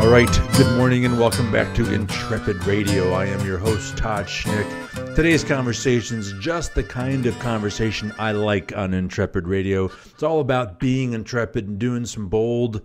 All right, good morning and welcome back to Intrepid Radio. I am your host, Todd Schnick. Today's conversation is just the kind of conversation I like on Intrepid Radio. It's all about being intrepid and doing some bold,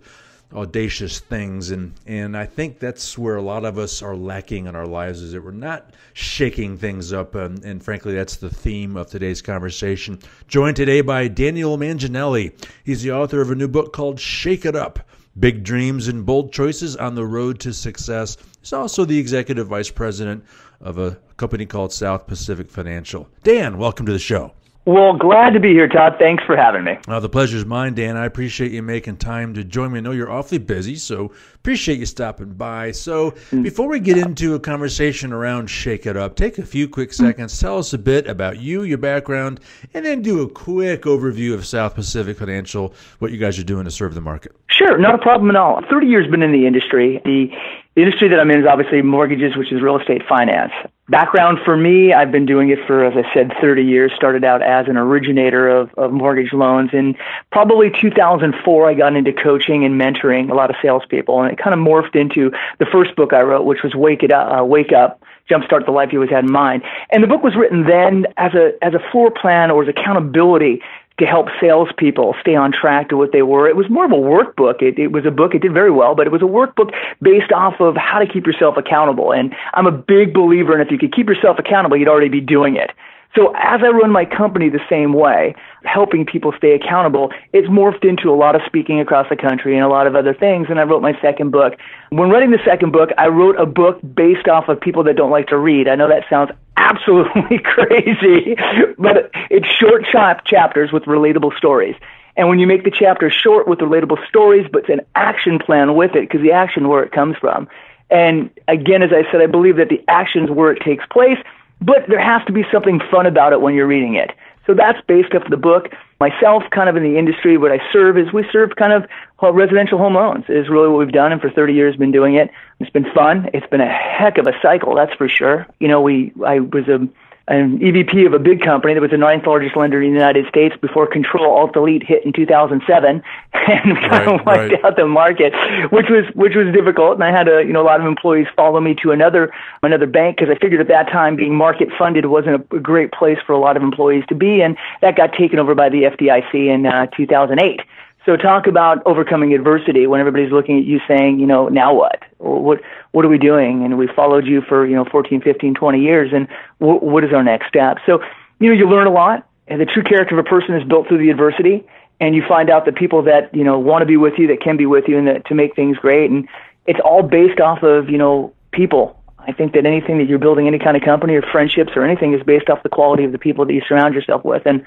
audacious things and and I think that's where a lot of us are lacking in our lives is that we're not shaking things up and, and frankly that's the theme of today's conversation joined today by Daniel Manginelli he's the author of a new book called Shake It Up Big Dreams and Bold Choices on the Road to Success. He's also the executive vice president of a company called South Pacific Financial. Dan welcome to the show well, glad to be here, Todd. Thanks for having me. Uh, the pleasure's mine, Dan. I appreciate you making time to join me. I know you're awfully busy, so appreciate you stopping by. So, mm. before we get into a conversation around Shake It Up, take a few quick mm. seconds. Tell us a bit about you, your background, and then do a quick overview of South Pacific Financial, what you guys are doing to serve the market. Sure, not a problem at all. 30 years been in the industry. The the industry that I'm in is obviously mortgages, which is real estate finance. Background for me, I've been doing it for, as I said, 30 years. Started out as an originator of, of mortgage loans. In probably 2004, I got into coaching and mentoring a lot of salespeople, and it kind of morphed into the first book I wrote, which was Wake It Up, uh, Wake Up, Jumpstart the Life You Always Had in Mind. And the book was written then as a as a floor plan or as accountability to help salespeople stay on track to what they were. It was more of a workbook. It, it was a book. It did very well, but it was a workbook based off of how to keep yourself accountable. And I'm a big believer in if you could keep yourself accountable, you'd already be doing it. So as I run my company the same way, helping people stay accountable, it's morphed into a lot of speaking across the country and a lot of other things. And I wrote my second book. When writing the second book, I wrote a book based off of people that don't like to read. I know that sounds absolutely crazy, but it's short chap- chapters with relatable stories. And when you make the chapter short with relatable stories, but it's an action plan with it, because the action where it comes from. And again, as I said, I believe that the action's where it takes place, but there has to be something fun about it when you're reading it. So that's based off the book. Myself, kind of in the industry, what I serve is we serve kind of residential home loans is really what we've done, and for 30 years been doing it. It's been fun. It's been a heck of a cycle, that's for sure. You know, we I was a an EVP of a big company that was the ninth largest lender in the United States before Control Alt Delete hit in 2007 and kind right, of wiped right. out the market, which was which was difficult. And I had a you know a lot of employees follow me to another another bank because I figured at that time being market funded wasn't a, a great place for a lot of employees to be, and that got taken over by the FDIC in uh, 2008. So talk about overcoming adversity when everybody's looking at you saying, you know, now what? What what are we doing? And we followed you for, you know, 14, 15, 20 years and what is our next step? So, you know, you learn a lot and the true character of a person is built through the adversity and you find out the people that, you know, want to be with you, that can be with you and that to make things great and it's all based off of, you know, people. I think that anything that you're building, any kind of company or friendships or anything is based off the quality of the people that you surround yourself with. And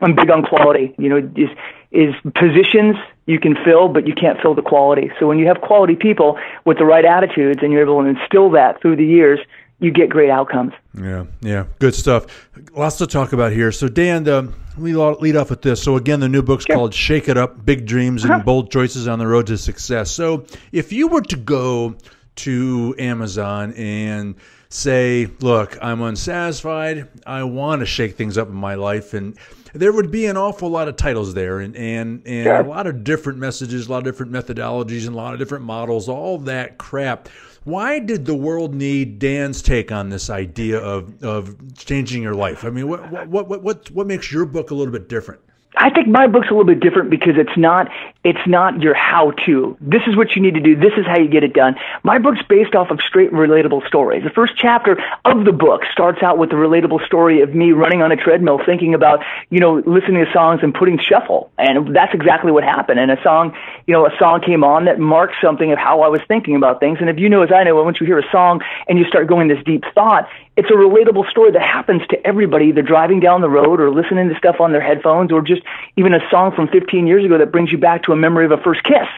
I'm big on quality. You know, is is positions you can fill, but you can't fill the quality. So when you have quality people with the right attitudes and you're able to instill that through the years, you get great outcomes. Yeah, yeah, good stuff. Lots to talk about here. So Dan, uh, we lead off with this. So again, the new book's sure. called "Shake It Up: Big Dreams uh-huh. and Bold Choices on the Road to Success." So if you were to go to Amazon and say, "Look, I'm unsatisfied. I want to shake things up in my life," and there would be an awful lot of titles there and and, and sure. a lot of different messages, a lot of different methodologies, and a lot of different models, all that crap. Why did the world need Dan's take on this idea of of changing your life? I mean, what what what what what makes your book a little bit different? I think my book's a little bit different because it's not it's not your how to. This is what you need to do. This is how you get it done. My book's based off of straight relatable stories. The first chapter of the book starts out with the relatable story of me running on a treadmill thinking about, you know, listening to songs and putting shuffle. And that's exactly what happened. And a song, you know, a song came on that marked something of how I was thinking about things. And if you know as I know, once you hear a song and you start going this deep thought, it's a relatable story that happens to everybody, either driving down the road or listening to stuff on their headphones or just even a song from 15 years ago that brings you back to a memory of a first kiss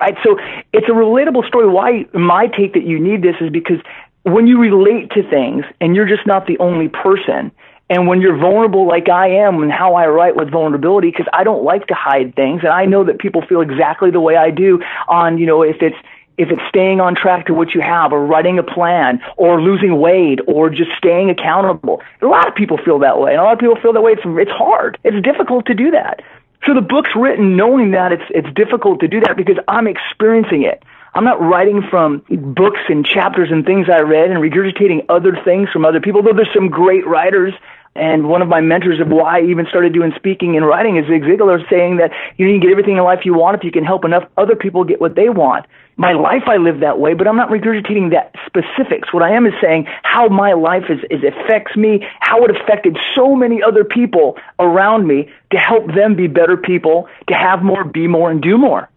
right? So it's a relatable story. Why my take that you need this is because when you relate to things and you're just not the only person, and when you're vulnerable like I am and how I write with vulnerability, because I don't like to hide things, and I know that people feel exactly the way I do on, you know, if it's if it's staying on track to what you have or writing a plan or losing weight or just staying accountable. A lot of people feel that way. And a lot of people feel that way. It's, it's hard. It's difficult to do that. So the book's written knowing that it's, it's difficult to do that because I'm experiencing it. I'm not writing from books and chapters and things I read and regurgitating other things from other people, though there's some great writers and one of my mentors of why I even started doing speaking and writing is Zig Ziglar saying that you can get everything in life you want if you can help enough other people get what they want. My life I live that way, but I'm not regurgitating that specifics. What I am is saying how my life is, is affects me, how it affected so many other people around me to help them be better people, to have more, be more, and do more.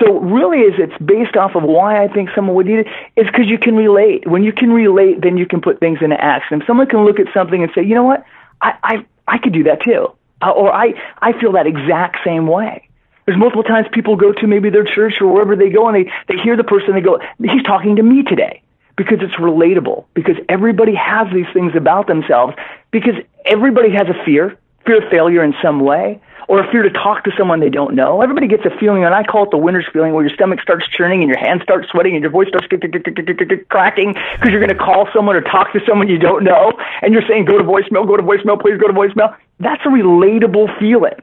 So really, is it's based off of why I think someone would need it is because you can relate. When you can relate, then you can put things into action. If someone can look at something and say, you know what, I, I, I could do that too. Uh, or I, I feel that exact same way. There's multiple times people go to maybe their church or wherever they go and they, they hear the person, they go, he's talking to me today because it's relatable, because everybody has these things about themselves, because everybody has a fear, fear of failure in some way or a fear to talk to someone they don't know. Everybody gets a feeling, and I call it the winner's feeling, where your stomach starts churning and your hands start sweating and your voice starts cracking because you're going to call someone or talk to someone you don't know, and you're saying, "Go to voicemail, go to voicemail, please go to voicemail." That's a relatable feeling,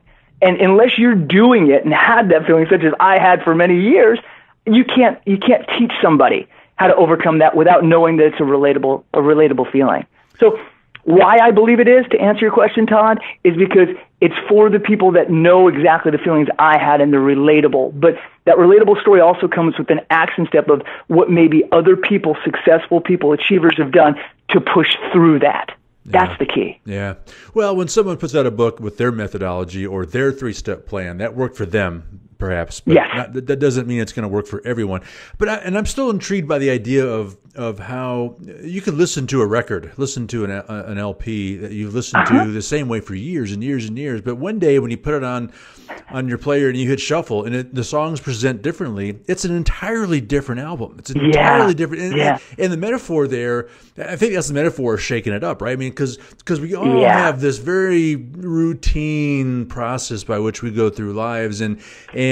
and unless you're doing it and had that feeling, such as I had for many years, you can't you can't teach somebody how to overcome that without knowing that it's a relatable a relatable feeling. So why I believe it is, to answer your question, Todd, is because it's for the people that know exactly the feelings I had and they're relatable. But that relatable story also comes with an action step of what maybe other people, successful people, achievers have done to push through that. That's the key. Yeah. Well, when someone puts out a book with their methodology or their three step plan, that worked for them perhaps. But yes. Not, that doesn't mean it's going to work for everyone. But I, and I'm still intrigued by the idea of of how you can listen to a record, listen to an, an LP that you've listened uh-huh. to the same way for years and years and years. But one day when you put it on on your player and you hit shuffle and it, the songs present differently, it's an entirely different album. It's entirely yeah. different. And, yeah. and, and, the metaphor there, I think that's the metaphor of shaking it up, right? I mean, because because we all yeah. have this very routine process by which we go through lives, and and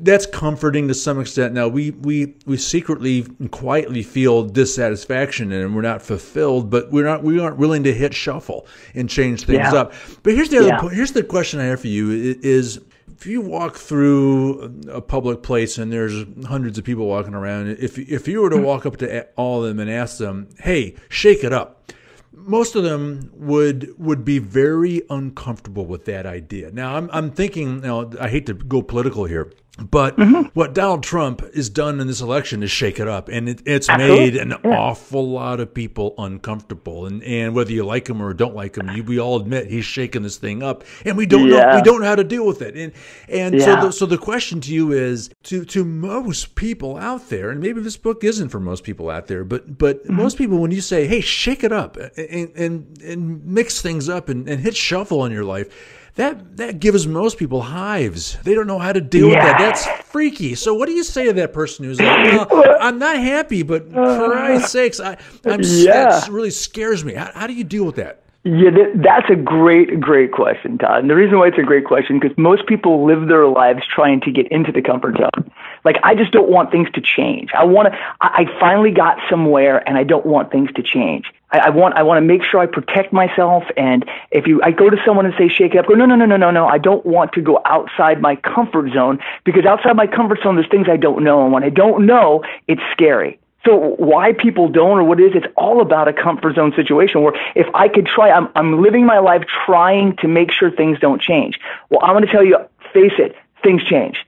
that's comforting to some extent. Now we we we secretly and quietly feel dissatisfaction and we're not fulfilled, but we're not we aren't willing to hit shuffle and change things yeah. up. But here's the other yeah. point. Here's the question I have for you is if you walk through a public place and there's hundreds of people walking around, if if you were to hmm. walk up to all of them and ask them, "Hey, shake it up," most of them would would be very uncomfortable with that idea. Now, I'm I'm thinking. Now, I hate to go political here. But mm-hmm. what Donald Trump has done in this election is shake it up, and it, it's Absolutely. made an yeah. awful lot of people uncomfortable. And and whether you like him or don't like him, you, we all admit he's shaking this thing up, and we don't yeah. know we don't know how to deal with it. And and yeah. so the, so the question to you is to to most people out there, and maybe this book isn't for most people out there, but but mm-hmm. most people when you say, hey, shake it up and and, and mix things up and, and hit shuffle in your life that that gives most people hives. They don't know how to deal yeah. with that. That's freaky. So what do you say to that person who's like, well, I'm not happy, but for Christ's sakes, I, I'm yeah. that really scares me. How, how do you deal with that? Yeah, that's a great, great question, Todd. And the reason why it's a great question because most people live their lives trying to get into the comfort zone. Like I just don't want things to change. I want to. I finally got somewhere, and I don't want things to change. I, I want. I want to make sure I protect myself. And if you, I go to someone and say, "Shake it up," go, "No, no, no, no, no, no." I don't want to go outside my comfort zone because outside my comfort zone, there's things I don't know, and when I don't know, it's scary. So why people don't or what it is, it's all about a comfort zone situation where if I could try, I'm, I'm living my life trying to make sure things don't change. Well, I'm going to tell you, face it, things change.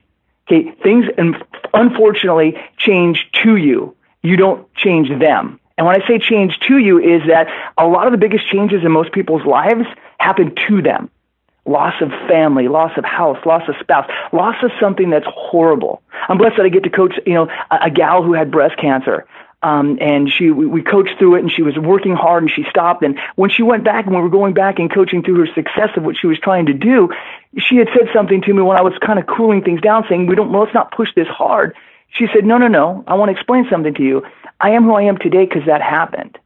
Okay, things unfortunately change to you. You don't change them. And when I say change to you is that a lot of the biggest changes in most people's lives happen to them loss of family, loss of house, loss of spouse, loss of something that's horrible. I'm blessed that I get to coach, you know, a, a gal who had breast cancer. Um, and she, we, we coached through it and she was working hard and she stopped. And when she went back and we were going back and coaching through her success of what she was trying to do, she had said something to me when I was kind of cooling things down saying, we don't, well, let's not push this hard. She said, No, no, no. I want to explain something to you. I am who I am today because that happened.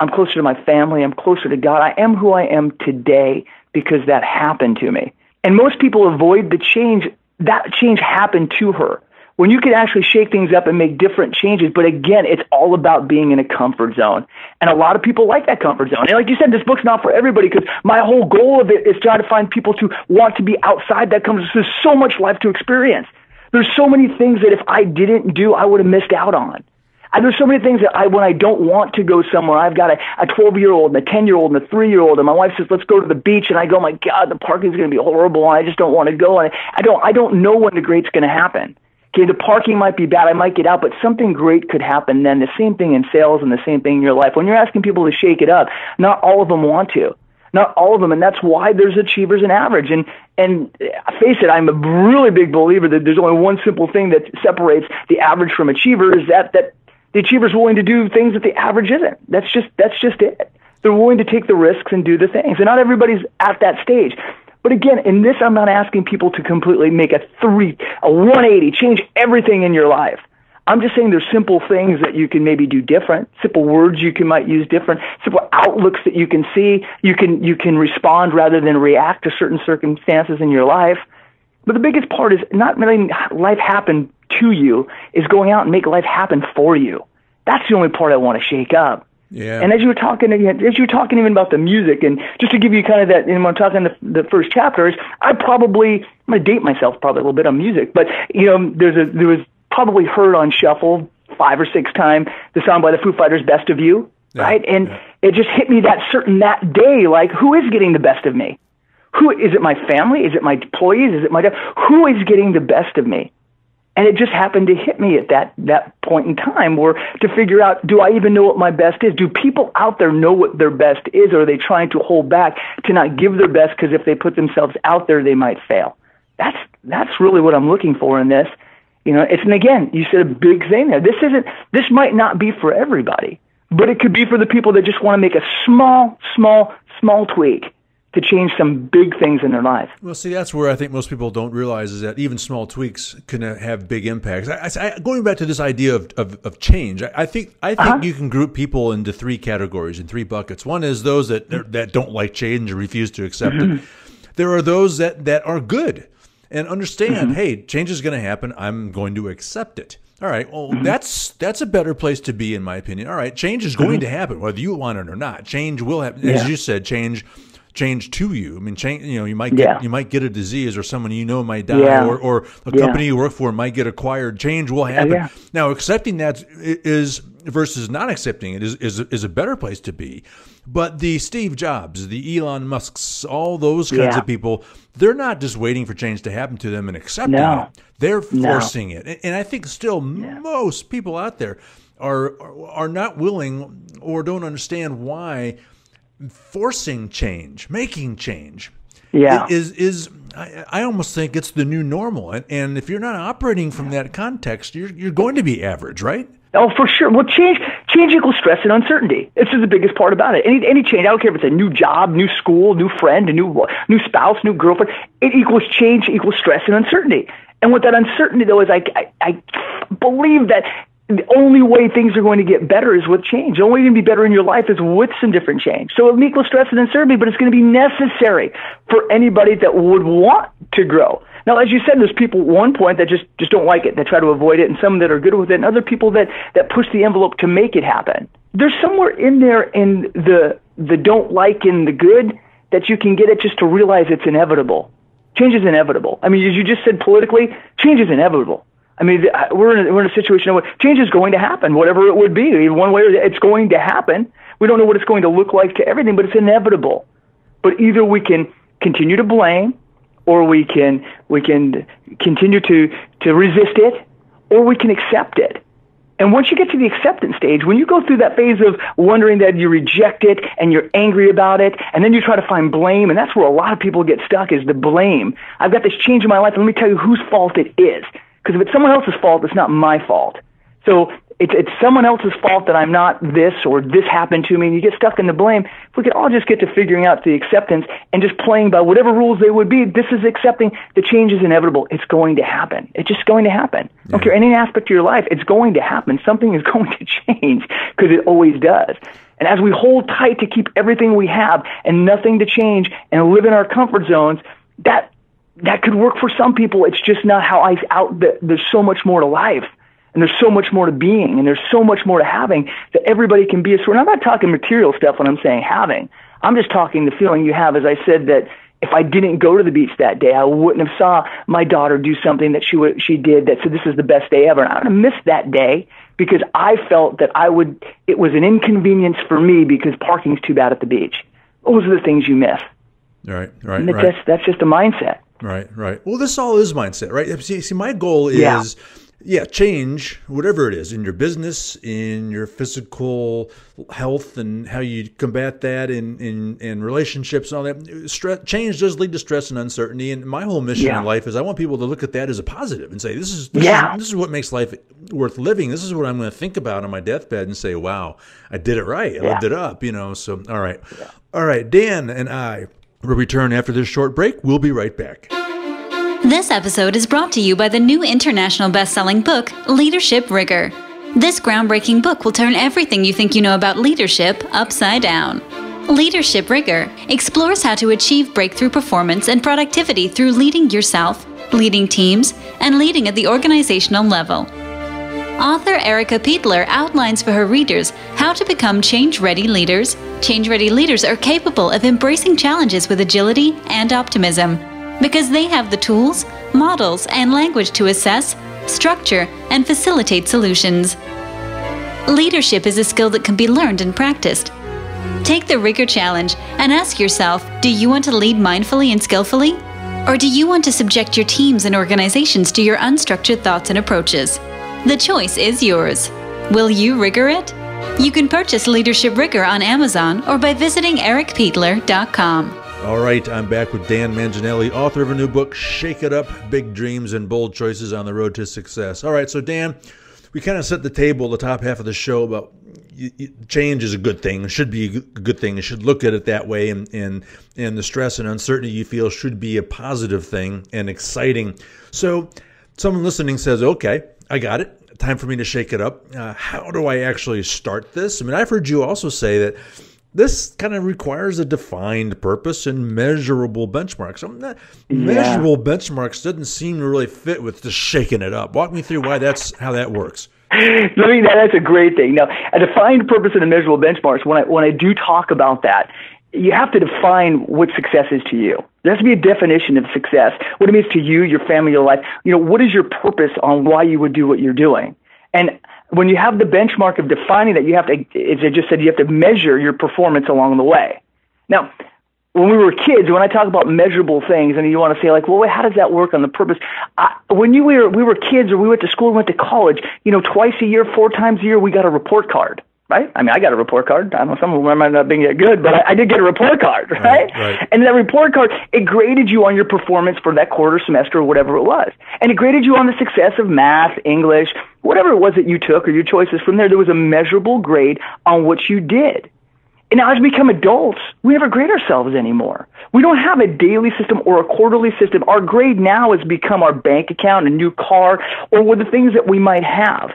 I'm closer to my family. I'm closer to God. I am who I am today because that happened to me. And most people avoid the change. That change happened to her. When you can actually shake things up and make different changes, but again, it's all about being in a comfort zone. And a lot of people like that comfort zone. And like you said, this book's not for everybody because my whole goal of it is trying to find people to want to be outside that comfort zone. There's so much life to experience. There's so many things that if I didn't do, I would have missed out on. And there's so many things that I, when I don't want to go somewhere, I've got a, a 12 year old and a 10 year old and a 3 year old, and my wife says, let's go to the beach. And I go, my God, the parking's going to be horrible. And I just don't want to go. And I don't, I don't know when the great's going to happen. Okay, the parking might be bad. I might get out, but something great could happen then. The same thing in sales and the same thing in your life. When you're asking people to shake it up, not all of them want to not all of them, and that's why there's achievers and average. And and face it, I'm a really big believer that there's only one simple thing that separates the average from achiever is that that the achiever's willing to do things that the average isn't. That's just that's just it. They're willing to take the risks and do the things, and not everybody's at that stage. But again, in this, I'm not asking people to completely make a three, a 180, change everything in your life. I'm just saying there's simple things that you can maybe do different, simple words you can might use different, simple outlooks that you can see. You can you can respond rather than react to certain circumstances in your life. But the biggest part is not letting life happen to you, is going out and make life happen for you. That's the only part I want to shake up. Yeah. And as you were talking, as you were talking even about the music, and just to give you kind of that, and when I'm talking the, the first chapters, I probably I'm gonna date myself probably a little bit on music, but you know, there's a there was probably heard on shuffle five or six times the song by the Foo Fighters, "Best of You," yeah, right? And yeah. it just hit me that certain that day, like who is getting the best of me? Who is it? My family? Is it my employees? Is it my who is getting the best of me? And it just happened to hit me at that that point in time, where to figure out, do I even know what my best is? Do people out there know what their best is, or are they trying to hold back to not give their best because if they put themselves out there, they might fail? That's that's really what I'm looking for in this. You know, it's and again, you said a big thing there. This isn't. This might not be for everybody, but it could be for the people that just want to make a small, small, small tweak to change some big things in their life. Well, see, that's where I think most people don't realize is that even small tweaks can have big impacts. I, I, going back to this idea of, of, of change, I, I, think I think uh-huh. you can group people into three categories, in three buckets. One is those that that don't like change and refuse to accept mm-hmm. it. There are those that that are good and understand, mm-hmm. hey, change is going to happen. I'm going to accept it. All right. Well, mm-hmm. that's that's a better place to be, in my opinion. All right, change is going mm-hmm. to happen, whether you want it or not. Change will happen, yeah. as you said. Change change to you. I mean, change. You know, you might get yeah. you might get a disease, or someone you know might die, yeah. or, or a company you work for might get acquired. Change will happen. Now, accepting that is versus not accepting it is, is is a better place to be. But the Steve Jobs, the Elon Musks, all those kinds of people they're not just waiting for change to happen to them and accepting no. it. They're forcing no. it. And I think still yeah. most people out there are are not willing or don't understand why forcing change, making change yeah. is is I, I almost think it's the new normal. And, and if you're not operating from that context, you're you're going to be average, right? Oh, for sure. Well, change change equals stress and uncertainty. This is the biggest part about it. Any any change, I don't care if it's a new job, new school, new friend, a new new spouse, new girlfriend. It equals change equals stress and uncertainty. And with that uncertainty, though, is I I, I believe that the only way things are going to get better is with change. The only way you can be better in your life is with some different change. So it equals stress and uncertainty, but it's going to be necessary for anybody that would want to grow. Now, as you said, there's people at one point that just, just don't like it, that try to avoid it, and some that are good with it, and other people that, that push the envelope to make it happen. There's somewhere in there in the, the don't like and the good that you can get it just to realize it's inevitable. Change is inevitable. I mean, as you just said politically, change is inevitable. I mean, uh, we're in a, we're in a situation where change is going to happen, whatever it would be. One way or the, it's going to happen. We don't know what it's going to look like to everything, but it's inevitable. But either we can continue to blame or we can we can continue to to resist it, or we can accept it. And once you get to the acceptance stage, when you go through that phase of wondering that you reject it and you're angry about it, and then you try to find blame, and that's where a lot of people get stuck is the blame. I've got this change in my life, and let me tell you whose fault it is. Because if it's someone else's fault, it's not my fault. So it's it's someone else's fault that I'm not this or this happened to me, and you get stuck in the blame. if we could all just get to figuring out the acceptance and just playing by whatever rules they would be, this is accepting the change is inevitable. It's going to happen. It's just going to happen. Yeah. Don't care any aspect of your life. It's going to happen. Something is going to change because it always does. And as we hold tight to keep everything we have and nothing to change and live in our comfort zones, that that could work for some people. It's just not how I out. There's so much more to life, and there's so much more to being, and there's so much more to having that everybody can be a sort. I'm not talking material stuff when I'm saying having. I'm just talking the feeling you have, as I said that if I didn't go to the beach that day, I wouldn't have saw my daughter do something that she would, she did that said this is the best day ever. And I would have missed that day because I felt that I would. It was an inconvenience for me because parking's too bad at the beach. Those are the things you miss. Right, right, and right. That's that's just a mindset. Right, right. Well, this all is mindset, right? See, see my goal is, yeah. Yeah, change whatever it is in your business, in your physical health, and how you combat that in in, in relationships and all that. Stress, change does lead to stress and uncertainty, and my whole mission yeah. in life is I want people to look at that as a positive and say, this is this, yeah. is this is what makes life worth living. This is what I'm going to think about on my deathbed and say, wow, I did it right. I yeah. lived it up, you know. So, all right, all right, Dan and I We'll return after this short break. We'll be right back. This episode is brought to you by the new international best-selling book, Leadership Rigor. This groundbreaking book will turn everything you think you know about leadership upside down. Leadership Rigor explores how to achieve breakthrough performance and productivity through leading yourself, leading teams, and leading at the organizational level. Author Erica Peitler outlines for her readers how to become change ready leaders. Change ready leaders are capable of embracing challenges with agility and optimism because they have the tools, models, and language to assess, structure, and facilitate solutions. Leadership is a skill that can be learned and practiced. Take the Rigor Challenge and ask yourself do you want to lead mindfully and skillfully? Or do you want to subject your teams and organizations to your unstructured thoughts and approaches? The choice is yours. Will you rigor it? You can purchase Leadership Rigor on Amazon or by visiting ericapeitler.com. All right, I'm back with Dan Manginelli, author of a new book, Shake It Up Big Dreams and Bold Choices on the Road to Success. All right, so Dan, we kind of set the table, the top half of the show, about change is a good thing, it should be a good thing, you should look at it that way, and, and, and the stress and uncertainty you feel should be a positive thing and exciting. So, someone listening says, okay, I got it. Time for me to shake it up. Uh, how do I actually start this? I mean, I've heard you also say that this kind of requires a defined purpose and measurable benchmarks. So yeah. Measurable benchmarks doesn't seem to really fit with just shaking it up. Walk me through why that's how that works. I mean, that's a great thing. Now, a defined purpose and a measurable benchmarks, when I, when I do talk about that, you have to define what success is to you. There has to be a definition of success, what it means to you, your family, your life. You know, what is your purpose on why you would do what you're doing? And when you have the benchmark of defining that, you have to, as I just said, you have to measure your performance along the way. Now, when we were kids, when I talk about measurable things, and you want to say like, well, how does that work on the purpose? I, when you were we were kids, or we went to school, went to college, you know, twice a year, four times a year, we got a report card right? I mean, I got a report card. I don't know, some of them might not be that good, but I, I did get a report card, right? Right, right? And that report card, it graded you on your performance for that quarter, semester, or whatever it was. And it graded you on the success of math, English, whatever it was that you took or your choices. From there, there was a measurable grade on what you did. And now as we become adults, we never grade ourselves anymore. We don't have a daily system or a quarterly system. Our grade now has become our bank account, a new car, or what the things that we might have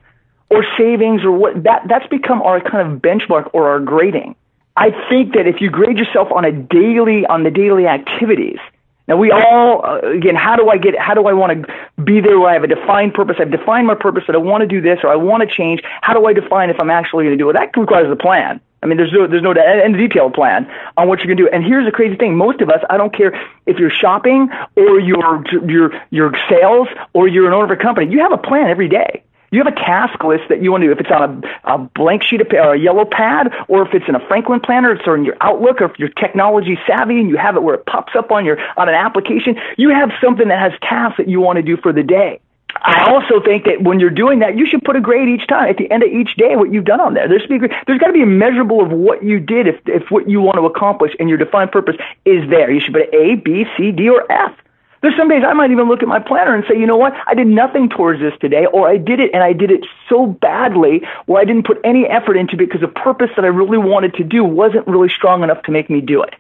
or savings or what that that's become our kind of benchmark or our grading. I think that if you grade yourself on a daily on the daily activities, now we all uh, again, how do I get how do I want to be there where I have a defined purpose? I've defined my purpose that I want to do this or I want to change. How do I define if I'm actually going to do it? That requires a plan. I mean, there's no, there's no and a detailed plan on what you're going to do. And here's the crazy thing: most of us, I don't care if you're shopping or your your you're sales or you're an owner of a company, you have a plan every day. You have a task list that you want to do. If it's on a, a blank sheet of or a yellow pad, or if it's in a Franklin planner, it's in your Outlook, or if you're technology savvy and you have it where it pops up on your on an application, you have something that has tasks that you want to do for the day. I also think that when you're doing that, you should put a grade each time at the end of each day what you've done on there. There's there's got to be a measurable of what you did if if what you want to accomplish and your defined purpose is there. You should put A, B, C, D, or F There's some days I might even look at my planner and say, you know what, I did nothing towards this today, or I did it and I did it so badly where I didn't put any effort into it because the purpose that I really wanted to do wasn't really strong enough to make me do it.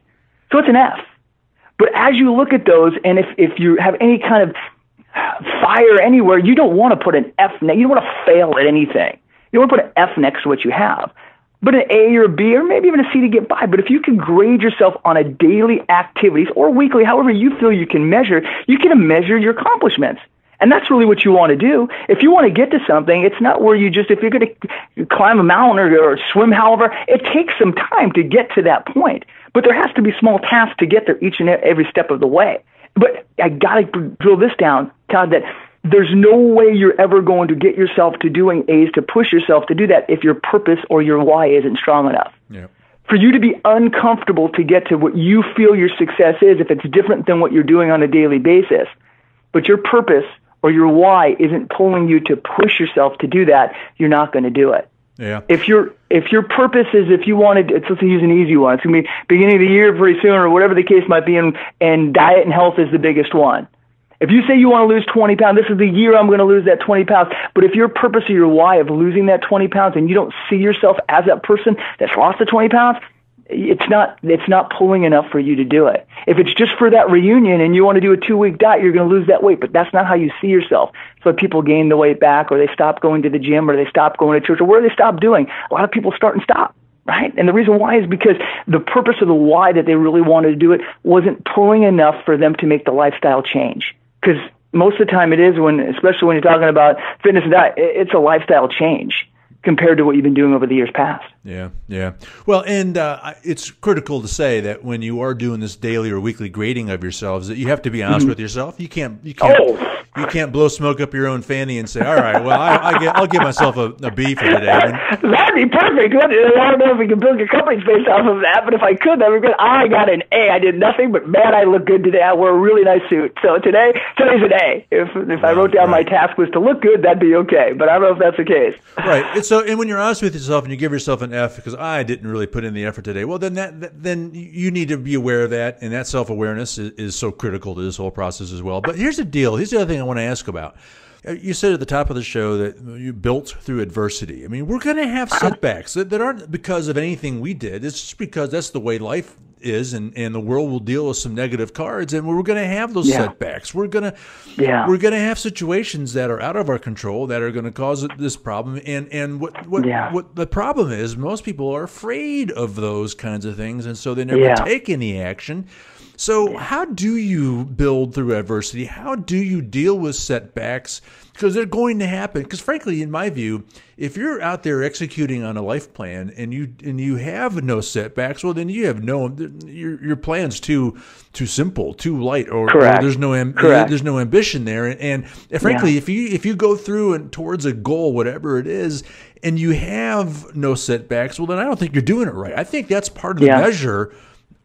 So it's an F. But as you look at those, and if, if you have any kind of fire anywhere, you don't want to put an F, ne- you don't want to fail at anything. You don't want to put an F next to what you have but an A or a B or maybe even a C to get by. But if you can grade yourself on a daily activities or weekly, however you feel you can measure, you can measure your accomplishments. And that's really what you want to do. If you want to get to something, it's not where you just, if you're going to climb a mountain or, or swim, however, it takes some time to get to that point. But there has to be small tasks to get there each and every step of the way. But I got to drill this down, Todd, that there's no way you're ever going to get yourself to doing A's to push yourself to do that if your purpose or your why isn't strong enough. Yep. For you to be uncomfortable to get to what you feel your success is, if it's different than what you're doing on a daily basis, but your purpose or your why isn't pulling you to push yourself to do that, you're not going to do it. Yeah. If your if your purpose is if you wanted, it's, let's use an easy one. It's gonna be beginning of the year pretty soon, or whatever the case might be, and and diet and health is the biggest one. If you say you want to lose 20 pounds, this is the year I'm going to lose that 20 pounds. But if your purpose or your why of losing that 20 pounds and you don't see yourself as that person that's lost the 20 pounds, it's not it's not pulling enough for you to do it. If it's just for that reunion and you want to do a two week diet, you're going to lose that weight. But that's not how you see yourself. So people gain the weight back, or they stop going to the gym, or they stop going to church, or where they stop doing. A lot of people start and stop right? And the reason why is because the purpose of the why that they really wanted to do it wasn't pulling enough for them to make the lifestyle change because most of the time it is when, especially when you're talking about fitness and diet, it's a lifestyle change compared to what you've been doing over the years past. Yeah, yeah. Well, and uh, it's critical to say that when you are doing this daily or weekly grading of yourselves, that you have to be honest mm-hmm. with yourself. You can't, you can't, oh you can't blow smoke up your own fanny and say, "All right, well, I, I get, I'll give myself a, a B for today." That'd be perfect. I don't know if we can build your company based off of that, but if I could, that would be good. I got an A. I did nothing, but man, I look good today. I wore a really nice suit. So today, today's an A. If if I wrote down right. my task was to look good, that'd be okay. But I don't know if that's the case. Right. And so, and when you're honest with yourself and you give yourself an F because I didn't really put in the effort today, well, then that then you need to be aware of that, and that self awareness is, is so critical to this whole process as well. But here's the deal. Here's the other thing I want to ask about. Uh, you said at the top of the show that you built through adversity. I mean, we're going to have setbacks that, that aren't because of anything we did. It's just because that's the way life is, and, and the world will deal with some negative cards, and we're going to have those yeah. setbacks. We're going to yeah. we're going to have situations that are out of our control that are going to cause this problem. And and what what yeah. what the problem is, most people are afraid of those kinds of things, and so they never take any action. So, how do you build through adversity? How do you deal with setbacks? Because they're going to happen. Because, frankly, in my view, if you're out there executing on a life plan and you and you have no setbacks, well, then you have no your your plan's too too simple, too light, or, or there's no am, there's no ambition there. And, and frankly, yeah. if you if you go through and towards a goal, whatever it is, and you have no setbacks, well, then I don't think you're doing it right. I think that's part of the yeah. measure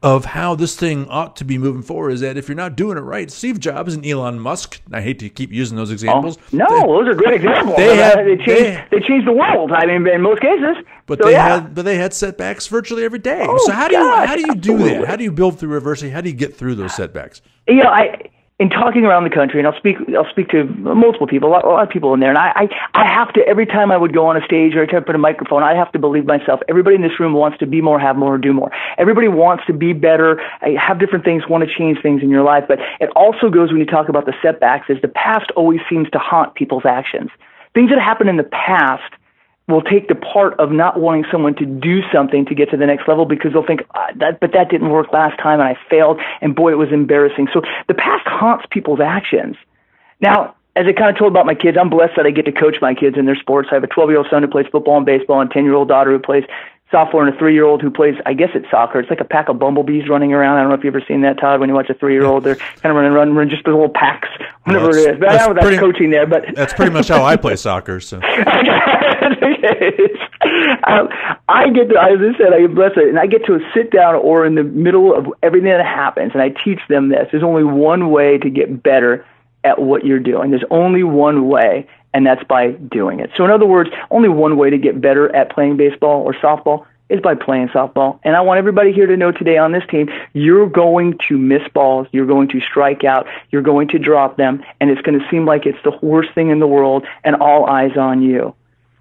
of how this thing ought to be moving forward is that if you're not doing it right, Steve Jobs and Elon Musk, I hate to keep using those oh, examples. Oh, no, they, those are great examples. They, had, they, changed, they, they, changed the world. I mean, in most cases. But so, they yeah. had but they had setbacks virtually every day. Oh, so how do you how do you do absolutely. that? How do you build through adversity? How do you get through those uh, setbacks? You know, I in talking around the country, and I'll speak, I'll speak to multiple people, a lot, a lot of people in there, and I, I, I have to every time I would go on a stage or I try to put a microphone, I have to believe myself. Everybody in this room wants to be more, have more, do more. Everybody wants to be better, uh, have different things, want to change things in your life. But it also goes when you talk about the setbacks, is the past always seems to haunt people's actions. Things that happened in the past will take the part of not wanting someone to do something to get to the next level because they'll think ah, that but that didn't work last time and I failed and boy it was embarrassing. So the past haunts people's actions. Now, as I kind of told about my kids, I'm blessed that I get to coach my kids in their sports. I have a 12 year old son who plays football and baseball, and 10 year old daughter who plays softball and a three year old who plays, I guess it's soccer. It's like a pack of bumblebees running around. I don't know if you've ever seen that, Todd, when you watch a three year old. They're kind of running, running, running just little packs, whatever well, it is. But I don't know that's coaching there. But That's pretty much how I play soccer. So. um, I get to, as I said, I bless it, and I get to sit down or in the middle of everything that happens, and I teach them this. There's only one way to get better at what you're doing. There's only one way, and that's by doing it. So, in other words, only one way to get better at playing baseball or softball is by playing softball. And I want everybody here to know today on this team, you're going to miss balls, you're going to strike out, you're going to drop them, and it's going to seem like it's the worst thing in the world and all eyes on you.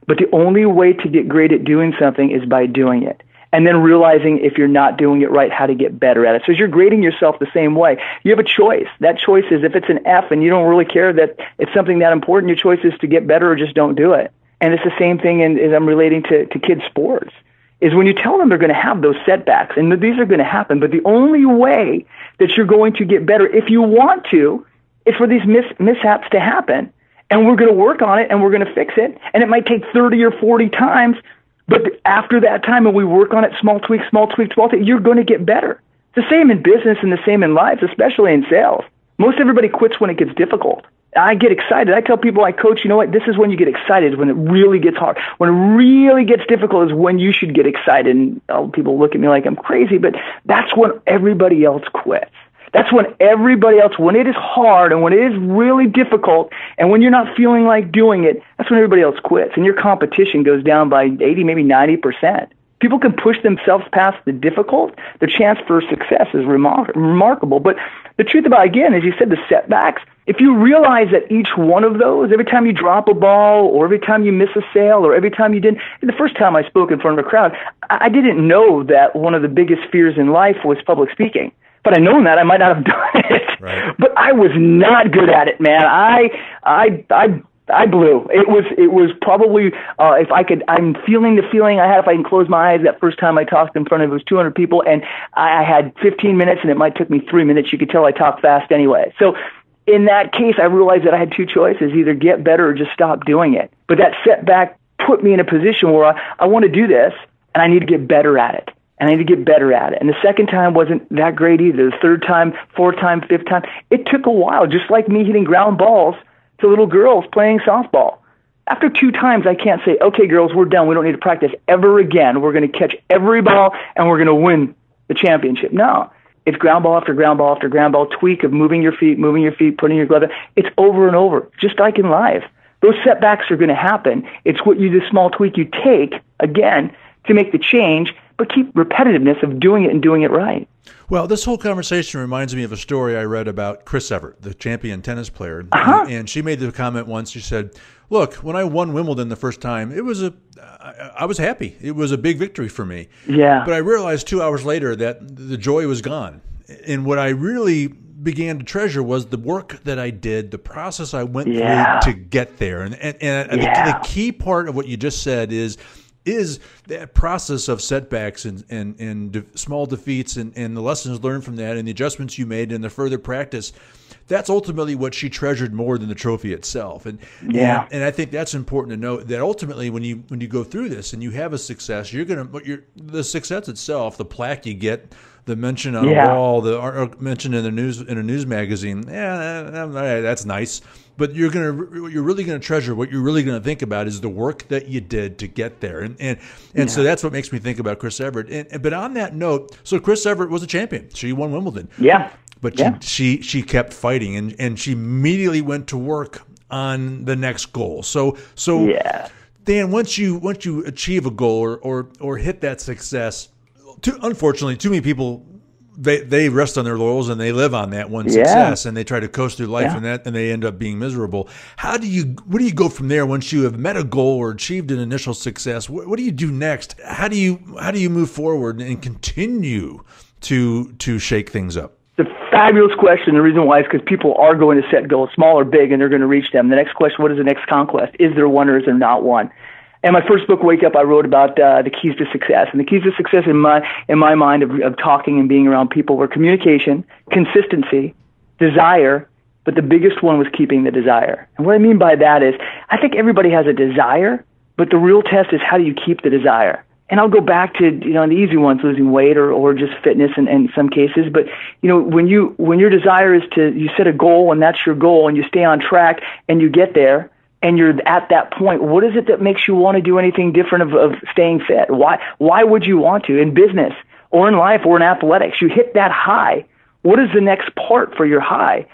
But the only way to get great at doing something is by doing it and then realizing if you're not doing it right, how to get better at it. So as you're grading yourself the same way, you have a choice. That choice is if it's an F and you don't really care that it's something that important, your choice is to get better or just don't do it. And it's the same thing in, as I'm relating to, to kids' sports, is when you tell them they're going to have those setbacks, and these are going to happen, but the only way that you're going to get better, if you want to, is for these mis- mishaps to happen. And we're going to work on it, and we're going to fix it. And it might take 30 or 40 times, but after that time, and we work on it, small tweak, small tweak, small tweak, you're going to get better. It's the same in business and the same in life, especially in sales. Most everybody quits when it gets difficult. I get excited. I tell people I coach, you know what? This is when you get excited, when it really gets hard. When it really gets difficult is when you should get excited. And oh, people look at me like I'm crazy, but that's when everybody else quits. That's when everybody else, when it is hard and when it is really difficult and when you're not feeling like doing it, that's when everybody else quits and your competition goes down by 80, maybe 90%. People can push themselves past the difficult. The chance for success is remar- remarkable. But the truth about, again, as you said, the setbacks, if you realize that each one of those, every time you drop a ball or every time you miss a sale or every time you didn't, the first time I spoke in front of a crowd, I didn't know that one of the biggest fears in life was public speaking. But I known that I might not have done it. Right. But I was not good at it, man. I I I I blew. It was it was probably uh, if I could. I'm feeling the feeling I had if I can close my eyes. That first time I talked in front of it was 200 people, and I, I had 15 minutes, and it might took me three minutes. You could tell I talked fast anyway. So in that case, I realized that I had two choices: either get better or just stop doing it. But that setback put me in a position where I, I want to do this, and I need to get better at it and I need to get better at it. And the second time wasn't that great either. The third time, fourth time, fifth time, it took a while, just like me hitting ground balls to little girls playing softball. After two times, I can't say, okay, girls, we're done. We don't need to practice ever again. We're going to catch every ball and we're going to win the championship. No. It's ground ball after ground ball after ground ball, tweak of moving your feet, moving your feet, putting your glove in. It's over and over, just like in life. Those setbacks are going to happen. It's what you, the small tweak you take, again, to make the change but keep repetitiveness of doing it and doing it right. Well, this whole conversation reminds me of a story I read about Chris Evert, the champion tennis player. Uh-huh. And she made the comment once. She said, "Look, when I won Wimbledon the first time, it was a, I was happy. It was a big victory for me. Yeah. But I realized two hours later that the joy was gone. And what I really began to treasure was the work that I did, the process I went yeah. through to get there. And and, and yeah. the, the key part of what you just said is." Is that process of setbacks and, and, and de- small defeats and, and the lessons learned from that and the adjustments you made and the further practice that's ultimately what she treasured more than the trophy itself. And yeah. and, and I think that's important to note that ultimately when you when you go through this and you have a success you're gonna but you're, the success itself the plaque you get the mention on yeah. a wall the mention in the news in a news magazine yeah that's nice but you're gonna you're really gonna treasure what you're really gonna think about is the work that you did to get there and and, and yeah. so that's what makes me think about chris Evert. and, but on that note so chris Evert was a champion she won wimbledon yeah but yeah. she, she she kept fighting and and she immediately went to work on the next goal so so yeah dan once you once you achieve a goal or or, or hit that success too, unfortunately too many people they they rest on their laurels and they live on that one yeah. success and they try to coast through life yeah. and that and they end up being miserable. How do you where do you go from there once you have met a goal or achieved an initial success? What, what do you do next? How do you how do you move forward and continue to to shake things up? It's a fabulous question. The reason why is because people are going to set goals, small or big, and they're going to reach them. The next question: What is the next conquest? Is there one or is there not one? And my first book, Wake Up, I wrote about uh, the keys to success. And the keys to success in my in my mind of, of talking and being around people were communication, consistency, desire, but the biggest one was keeping the desire. And what I mean by that is, I think everybody has a desire, but the real test is how do you keep the desire. And I'll go back to you know the easy ones, losing weight or, or just fitness in, in some cases. But you know when you when your desire is to you set a goal and that's your goal and you stay on track and you get there and you're at that point, what is it that makes you want to do anything different of, of staying fit? Why, why would you want to in business or in life or in athletics? You hit that high. What is the next part for your high?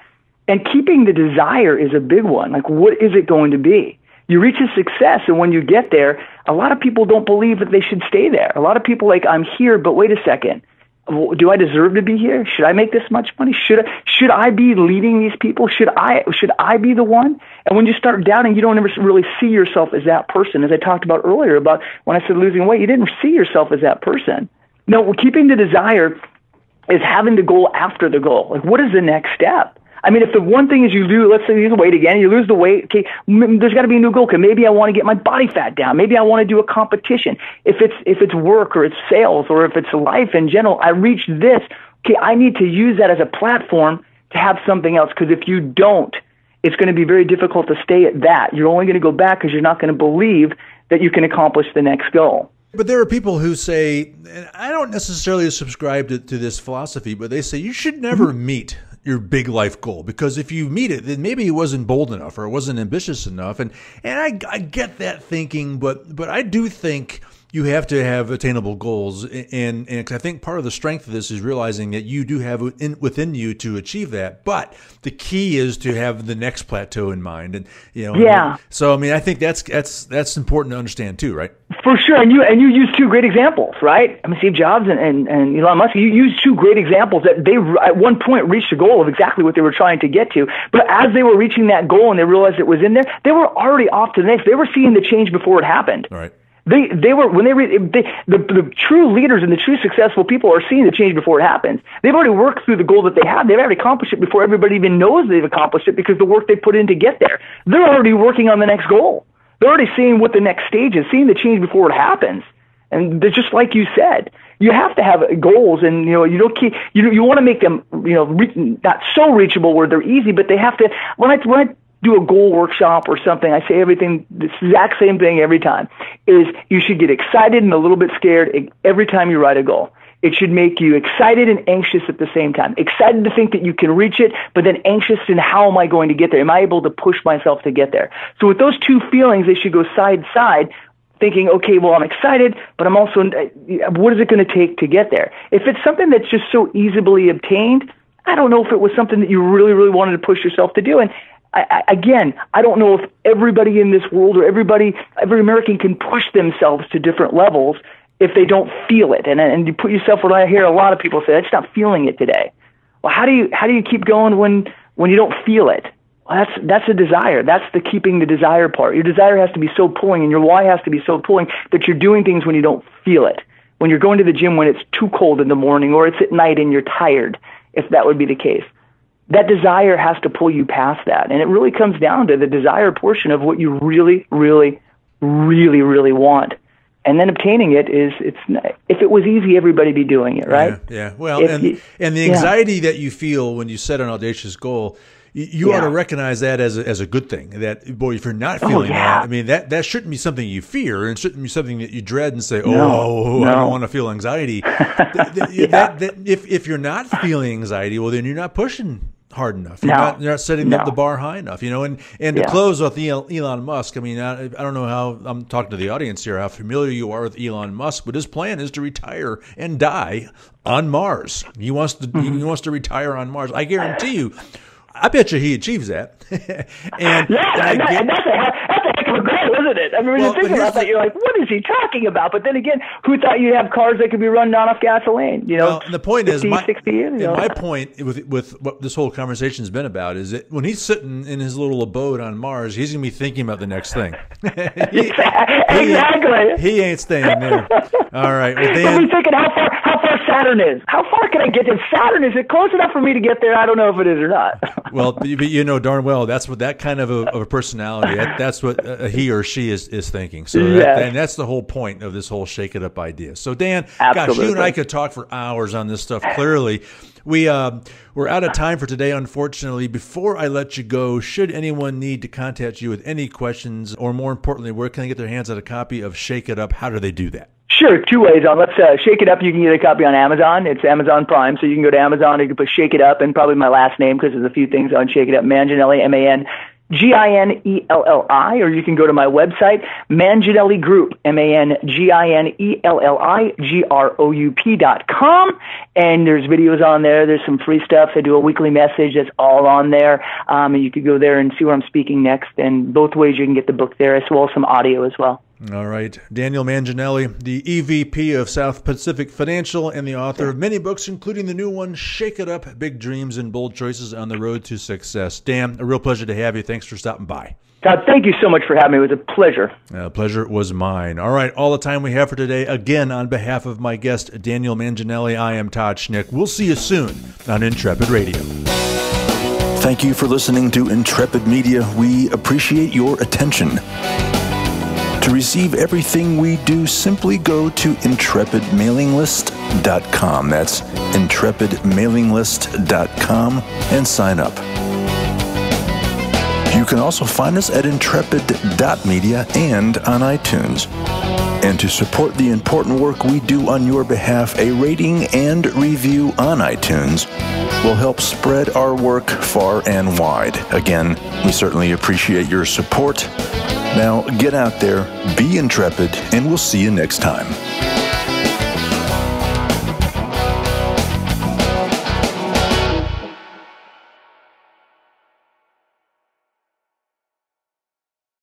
And keeping the desire is a big one. Like, what is it going to be? You reach a success, and when you get there, a lot of people don't believe that they should stay there. A lot of people like, I'm here, but wait a second. Do I deserve to be here? Should I make this much money? Should I, should I be leading these people? Should I, should I be the one? And when you start doubting, you don't ever really see yourself as that person. As I talked about earlier about when I said losing weight, you didn't see yourself as that person. No, keeping the desire is having the goal after the goal. Like, what is the next step? I mean, if the one thing is you lose, let's say you lose weight again, you lose the weight. Okay, there's got to be a new goal. Okay, maybe I want to get my body fat down. Maybe I want to do a competition. If it's if it's work or it's sales or if it's life in general, I reach this. Okay, I need to use that as a platform to have something else. Because if you don't, it's going to be very difficult to stay at that. You're only going to go back because you're not going to believe that you can accomplish the next goal. But there are people who say, and I don't necessarily subscribe to, to this philosophy, but they say you should never mm-hmm. meet your big life goal because if you meet it, then maybe it wasn't bold enough or it wasn't ambitious enough. And and I, I get that thinking, but but I do think you have to have attainable goals, and and I think part of the strength of this is realizing that you do have in, within you to achieve that. But the key is to have the next plateau in mind, and you know. Yeah. So I mean, I think that's that's that's important to understand too, right? For sure, and you and you use two great examples, right? I mean, Steve Jobs and, and, and Elon Musk. You use two great examples that they at one point reached the goal of exactly what they were trying to get to. But as they were reaching that goal and they realized it was in there, they were already off to the next. They were seeing the change before it happened. All right. They they were when they, re, they the the true leaders and the true successful people are seeing the change before it happens. They've already worked through the goal that they have. They've already accomplished it before everybody even knows they've accomplished it because the work they put in to get there. They're already working on the next goal. They're already seeing what the next stage is, seeing the change before it happens. And they're just like you said, you have to have goals, and you know you don't keep you you want to make them you know re- not so reachable where they're easy, but they have to. When I when I do a goal workshop or something, I say everything, the exact same thing every time, is you should get excited and a little bit scared every time you write a goal. It should make you excited and anxious at the same time. Excited to think that you can reach it, but then anxious in how am I going to get there? Am I able to push myself to get there? So with those two feelings, they should go side side thinking, okay, well, I'm excited, but I'm also, uh, what is it going to take to get there? If it's something that's just so easily obtained, I don't know if it was something that you really, really wanted to push yourself to do. And I, again, I don't know if everybody in this world or everybody, every American can push themselves to different levels if they don't feel it. And and you put yourself. What I hear a lot of people say, "I'm just not feeling it today." Well, how do you how do you keep going when when you don't feel it? Well, that's that's a desire. That's the keeping the desire part. Your desire has to be so pulling, and your why has to be so pulling that you're doing things when you don't feel it. When you're going to the gym when it's too cold in the morning, or it's at night and you're tired, if that would be the case that desire has to pull you past that. And it really comes down to the desire portion of what you really, really, really, really want. And then obtaining it is it's if it was easy, everybody'd be doing it, right? Yeah. yeah. Well, if and you, and the anxiety yeah. that you feel when you set an audacious goal, you yeah. ought to recognize that as a, as a good thing. That boy, if you're not oh, feeling oh, yeah. that, I mean that that shouldn't be something you fear, and shouldn't be something that you dread and say, "Oh, no, no. I don't want to feel anxiety." yeah. that, that, if if you're not feeling anxiety, well, then you're not pushing hard enough. You're, no. not, you're not setting no. the bar high enough, you know. And and to yeah. close with Elon Musk, I mean, I, I, don't know how I'm talking to the audience here, how familiar you are with Elon Musk, but his plan is to retire and die on Mars. He wants to mm-hmm. he wants to retire on Mars. I guarantee you. I bet you he achieves that. and, yeah, and, I, and that's, a, that's a heck of a goal, isn't it? I mean, when well, you think about that, you're like, what is he talking about? But then again, who thought you'd have cars that could be run down off gasoline? You know, well, and the point 50, is, my, 60 years, you know? my point with with what this whole conversation has been about is that when he's sitting in his little abode on Mars, he's gonna be thinking about the next thing. he, exactly. He, he, ain't staying there. All right. Well, Dan, He'll be thinking how far how far Saturn is. How far can I get to Saturn? Is it close enough for me to get there? I don't know if it is or not. well, but you know darn well that's what that kind of a, of a personality. That, that's what uh, he or she is, is thinking. So yes. that, and that's the whole point of this whole shake it up idea. So Dan, Absolutely. gosh, you and I could talk for hours on this stuff. Clearly, we uh, we're out of time for today. Unfortunately, before I let you go, should anyone need to contact you with any questions, or more importantly, where can they get their hands on a copy of Shake It Up? How do they do that? Sure, two ways on. Let's uh, shake it up. You can get a copy on Amazon. It's Amazon Prime, so you can go to Amazon. You can put "Shake It Up" and probably my last name because there's a few things on "Shake It Up." Manginelli, M A N G I N E L L I, or you can go to my website, Manginelli Group, M A N G I N E L L I G R O U P dot com. And there's videos on there. There's some free stuff. I do a weekly message that's all on there. Um, and you could go there and see where I'm speaking next. And both ways you can get the book there, as well as some audio as well. All right. Daniel Manginelli, the EVP of South Pacific Financial and the author of many books, including the new one, Shake It Up Big Dreams and Bold Choices on the Road to Success. Dan, a real pleasure to have you. Thanks for stopping by. Todd, thank you so much for having me. It was a pleasure. Uh, pleasure was mine. All right, all the time we have for today. Again, on behalf of my guest, Daniel Manginelli, I am Todd Schnick. We'll see you soon on Intrepid Radio. Thank you for listening to Intrepid Media. We appreciate your attention. To receive everything we do, simply go to intrepidmailinglist.com. That's intrepidmailinglist.com and sign up. You can also find us at intrepid.media and on iTunes. And to support the important work we do on your behalf, a rating and review on iTunes will help spread our work far and wide. Again, we certainly appreciate your support. Now, get out there, be intrepid, and we'll see you next time.